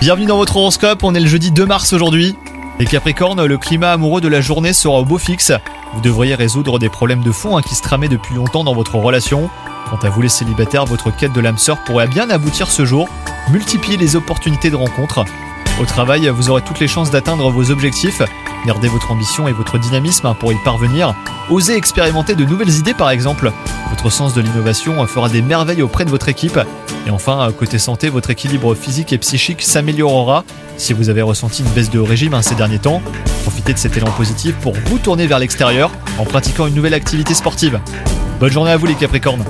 Bienvenue dans votre horoscope, on est le jeudi 2 mars aujourd'hui. Les Capricornes, le climat amoureux de la journée sera au beau fixe. Vous devriez résoudre des problèmes de fond hein, qui se tramaient depuis longtemps dans votre relation. Quant à vous les célibataires, votre quête de l'âme sœur pourrait bien aboutir ce jour. Multipliez les opportunités de rencontre. Au travail, vous aurez toutes les chances d'atteindre vos objectifs. Gardez votre ambition et votre dynamisme hein, pour y parvenir. Osez expérimenter de nouvelles idées par exemple. Votre sens de l'innovation fera des merveilles auprès de votre équipe. Et enfin, côté santé, votre équilibre physique et psychique s'améliorera. Si vous avez ressenti une baisse de régime hein, ces derniers temps, profitez de cet élan positif pour vous tourner vers l'extérieur en pratiquant une nouvelle activité sportive. Bonne journée à vous les Capricornes